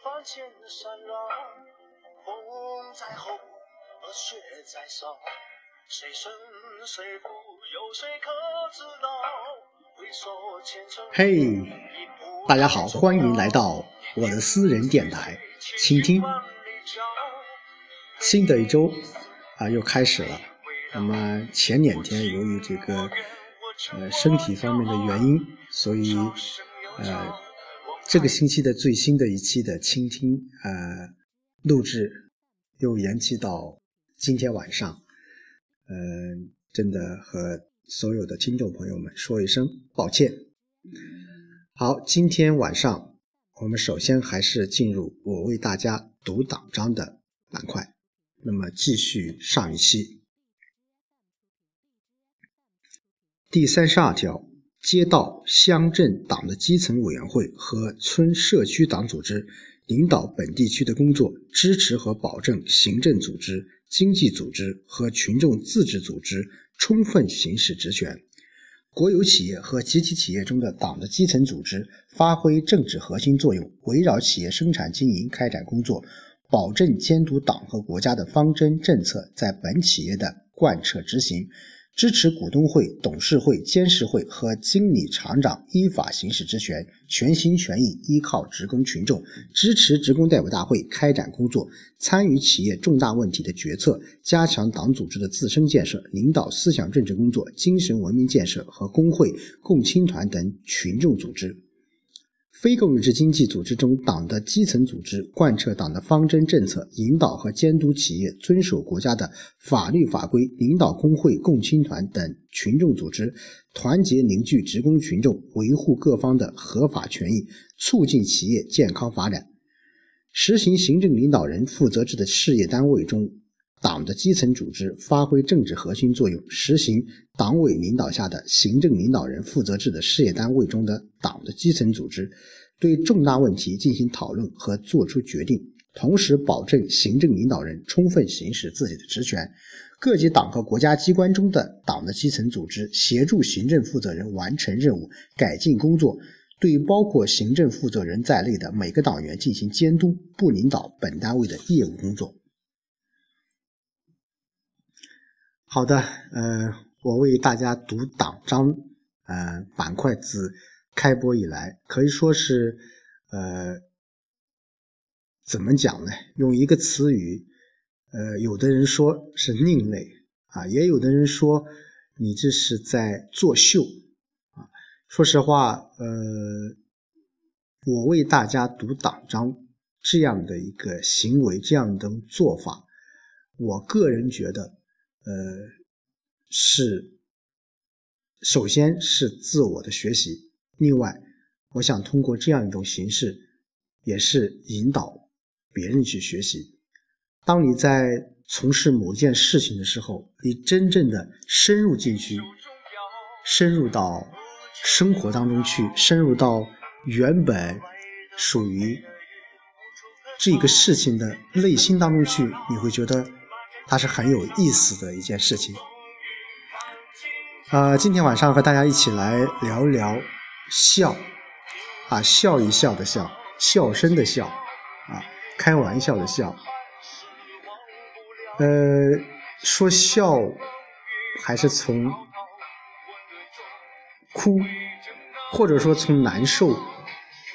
凡间闪亮，风在吼，而雪在烧，谁胜谁负，有谁可知道？回首前尘，嘿，大家好，欢迎来到我的私人电台，倾听。新的一周啊，又开始了。那么前两天由于这个呃身体方面的原因，所以呃这个星期的最新的一期的倾听呃录制又延期到今天晚上。嗯，真的和所有的听众朋友们说一声抱歉。好，今天晚上我们首先还是进入我为大家读党章的板块。那么继续上一期，第三十二条，街道、乡镇党的基层委员会和村社区党组织领导本地区的工作，支持和保证行政组织、经济组织和群众自治组织充分行使职权。国有企业和集体企业中的党的基层组织发挥政治核心作用，围绕企业生产经营开展工作。保证监督党和国家的方针政策在本企业的贯彻执行，支持股东会、董事会、监事会和经理厂长依法行使职权，全心全意依靠职工群众，支持职工代表大会开展工作，参与企业重大问题的决策，加强党组织的自身建设，领导思想政治工作、精神文明建设和工会、共青团等群众组织。非公有制经济组织中，党的基层组织贯彻党的方针政策，引导和监督企业遵守国家的法律法规，领导工会、共青团等群众组织团结凝聚职工群众，维护各方的合法权益，促进企业健康发展。实行行政领导人负责制的事业单位中，党的基层组织发挥政治核心作用；实行党委领导下的行政领导人负责制的事业单位中的党的基层组织。对重大问题进行讨论和作出决定，同时保证行政领导人充分行使自己的职权。各级党和国家机关中的党的基层组织协助行政负责人完成任务、改进工作，对包括行政负责人在内的每个党员进行监督，不领导本单位的业务工作。好的，呃，我为大家读党章，呃，板块自。开播以来，可以说是，呃，怎么讲呢？用一个词语，呃，有的人说是另类啊，也有的人说你这是在作秀啊。说实话，呃，我为大家读党章这样的一个行为，这样的做法，我个人觉得，呃，是首先是自我的学习。另外，我想通过这样一种形式，也是引导别人去学习。当你在从事某件事情的时候，你真正的深入进去，深入到生活当中去，深入到原本属于这个事情的内心当中去，你会觉得它是很有意思的一件事情。啊，今天晚上和大家一起来聊聊。笑，啊，笑一笑的笑，笑声的笑，啊，开玩笑的笑。呃，说笑，还是从哭，或者说从难受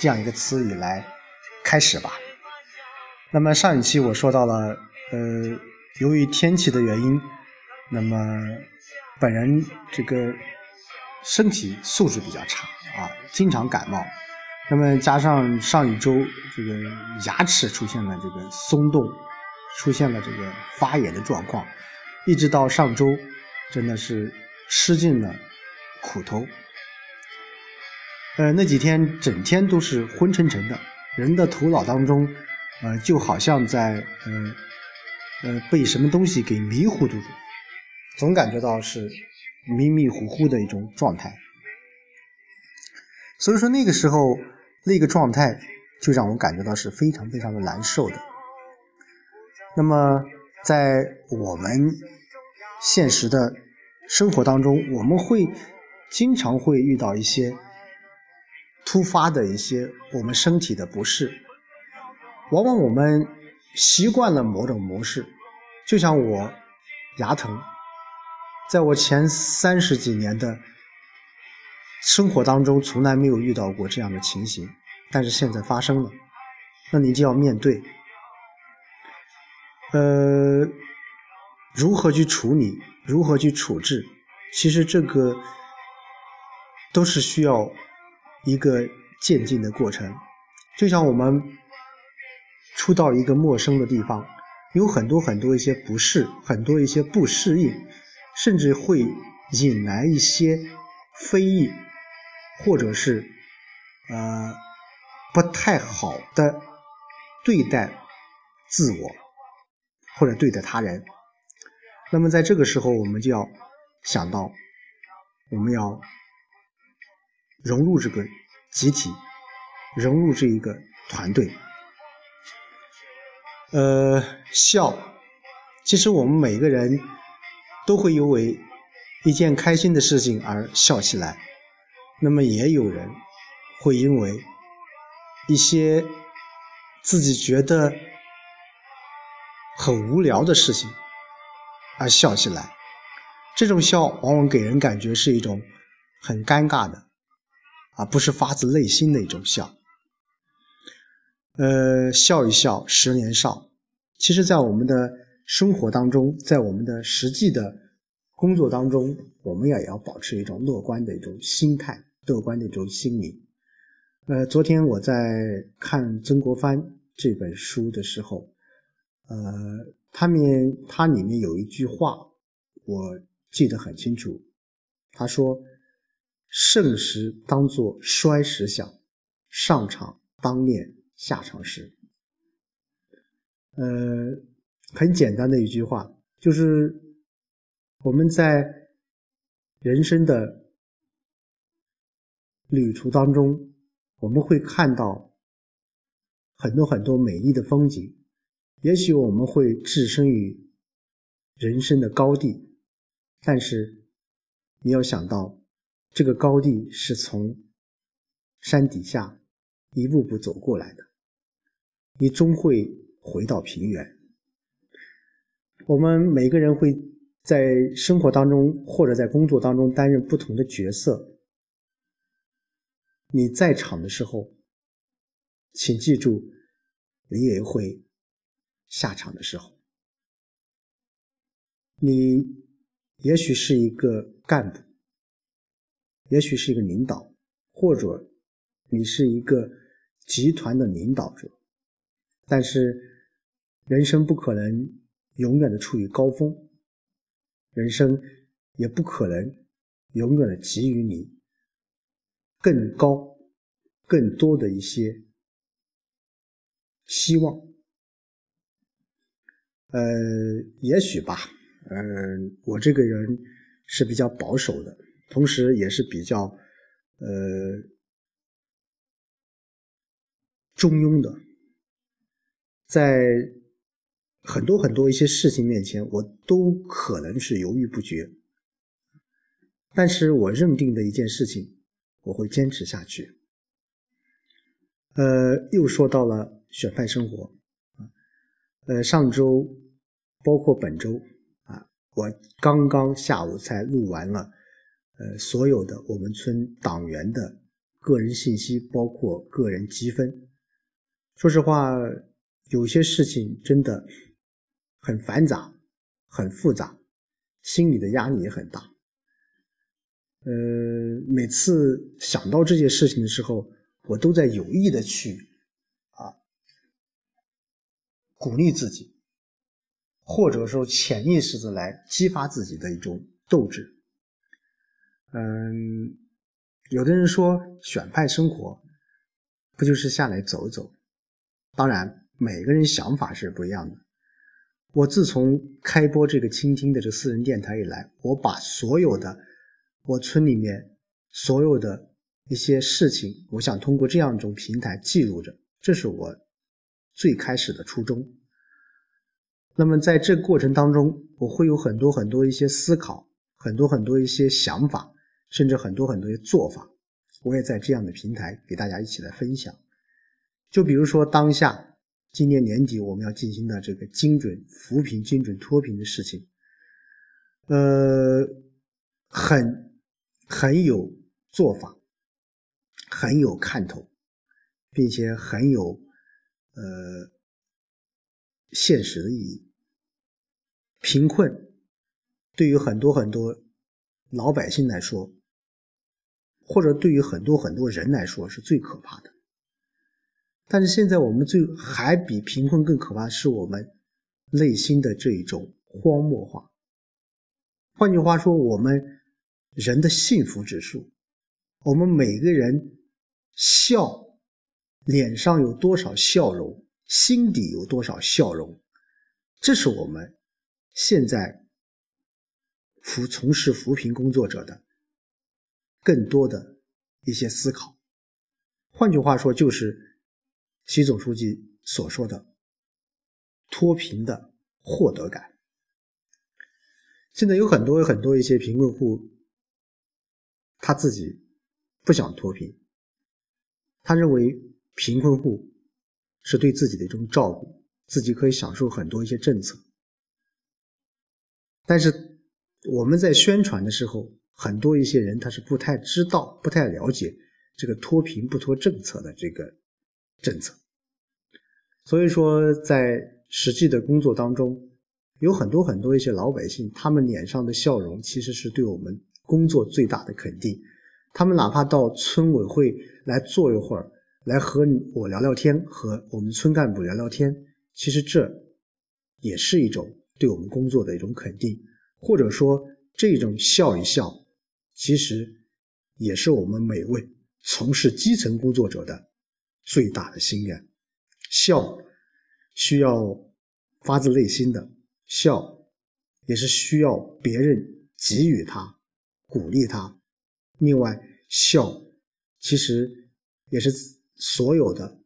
这样一个词语来开始吧。那么上一期我说到了，呃，由于天气的原因，那么本人这个。身体素质比较差啊，经常感冒。那么加上上一周这个牙齿出现了这个松动，出现了这个发炎的状况，一直到上周，真的是吃尽了苦头。呃，那几天整天都是昏沉沉的，人的头脑当中，呃，就好像在呃呃被什么东西给迷糊住，总感觉到是。迷迷糊糊的一种状态，所以说那个时候那个状态就让我感觉到是非常非常的难受的。那么在我们现实的生活当中，我们会经常会遇到一些突发的一些我们身体的不适，往往我们习惯了某种模式，就像我牙疼，在我前三十几年的生活当中，从来没有遇到过这样的情形，但是现在发生了，那你就要面对。呃，如何去处理，如何去处置，其实这个都是需要一个渐进的过程，就像我们。初到一个陌生的地方，有很多很多一些不适，很多一些不适应，甚至会引来一些非议，或者是呃不太好的对待自我或者对待他人。那么在这个时候，我们就要想到，我们要融入这个集体，融入这一个团队。呃，笑，其实我们每个人都会因为一件开心的事情而笑起来，那么也有人会因为一些自己觉得很无聊的事情而笑起来。这种笑往往给人感觉是一种很尴尬的，而不是发自内心的一种笑。呃，笑一笑，十年少。其实，在我们的生活当中，在我们的实际的工作当中，我们也要保持一种乐观的一种心态，乐观的一种心理。呃，昨天我在看曾国藩这本书的时候，呃，他面他里面有一句话，我记得很清楚。他说：“盛时当作衰时想，上场当面。”下场时，呃，很简单的一句话，就是我们在人生的旅途当中，我们会看到很多很多美丽的风景，也许我们会置身于人生的高地，但是你要想到，这个高地是从山底下。一步步走过来的，你终会回到平原。我们每个人会在生活当中或者在工作当中担任不同的角色。你在场的时候，请记住，你也会下场的时候。你也许是一个干部，也许是一个领导，或者你是一个。集团的领导者，但是人生不可能永远的处于高峰，人生也不可能永远的给予你更高、更多的一些希望。呃，也许吧，嗯，我这个人是比较保守的，同时也是比较呃。中庸的，在很多很多一些事情面前，我都可能是犹豫不决。但是我认定的一件事情，我会坚持下去。呃，又说到了选派生活，呃，上周包括本周啊，我刚刚下午才录完了，呃，所有的我们村党员的个人信息，包括个人积分。说实话，有些事情真的很繁杂、很复杂，心里的压力也很大。呃，每次想到这件事情的时候，我都在有意的去啊鼓励自己，或者说潜意识的来激发自己的一种斗志。嗯，有的人说选派生活不就是下来走走？当然，每个人想法是不一样的。我自从开播这个倾听的这私人电台以来，我把所有的我村里面所有的一些事情，我想通过这样一种平台记录着，这是我最开始的初衷。那么在这过程当中，我会有很多很多一些思考，很多很多一些想法，甚至很多很多的做法，我也在这样的平台给大家一起来分享。就比如说当下今年年底我们要进行的这个精准扶贫、精准脱贫的事情，呃，很很有做法，很有看头，并且很有呃现实的意义。贫困对于很多很多老百姓来说，或者对于很多很多人来说是最可怕的。但是现在我们最还比贫困更可怕，是我们内心的这一种荒漠化。换句话说，我们人的幸福指数，我们每个人笑脸上有多少笑容，心底有多少笑容，这是我们现在扶从事扶贫工作者的更多的一些思考。换句话说，就是。习总书记所说的脱贫的获得感，现在有很多很多一些贫困户，他自己不想脱贫，他认为贫困户是对自己的一种照顾，自己可以享受很多一些政策。但是我们在宣传的时候，很多一些人他是不太知道、不太了解这个脱贫不脱政策的这个。政策，所以说在实际的工作当中，有很多很多一些老百姓，他们脸上的笑容其实是对我们工作最大的肯定。他们哪怕到村委会来坐一会儿，来和我聊聊天，和我们村干部聊聊天，其实这也是一种对我们工作的一种肯定，或者说这种笑一笑，其实也是我们每位从事基层工作者的。最大的心愿，笑需要发自内心的笑，也是需要别人给予他鼓励他。另外，笑其实也是所有的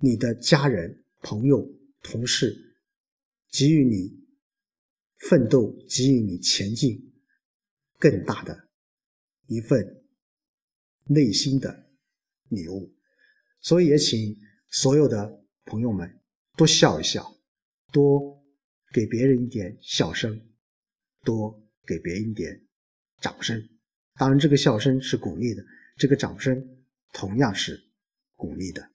你的家人、朋友、同事给予你奋斗、给予你前进更大的一份内心的礼物。所以也请所有的朋友们多笑一笑，多给别人一点笑声，多给别人一点掌声。当然，这个笑声是鼓励的，这个掌声同样是鼓励的。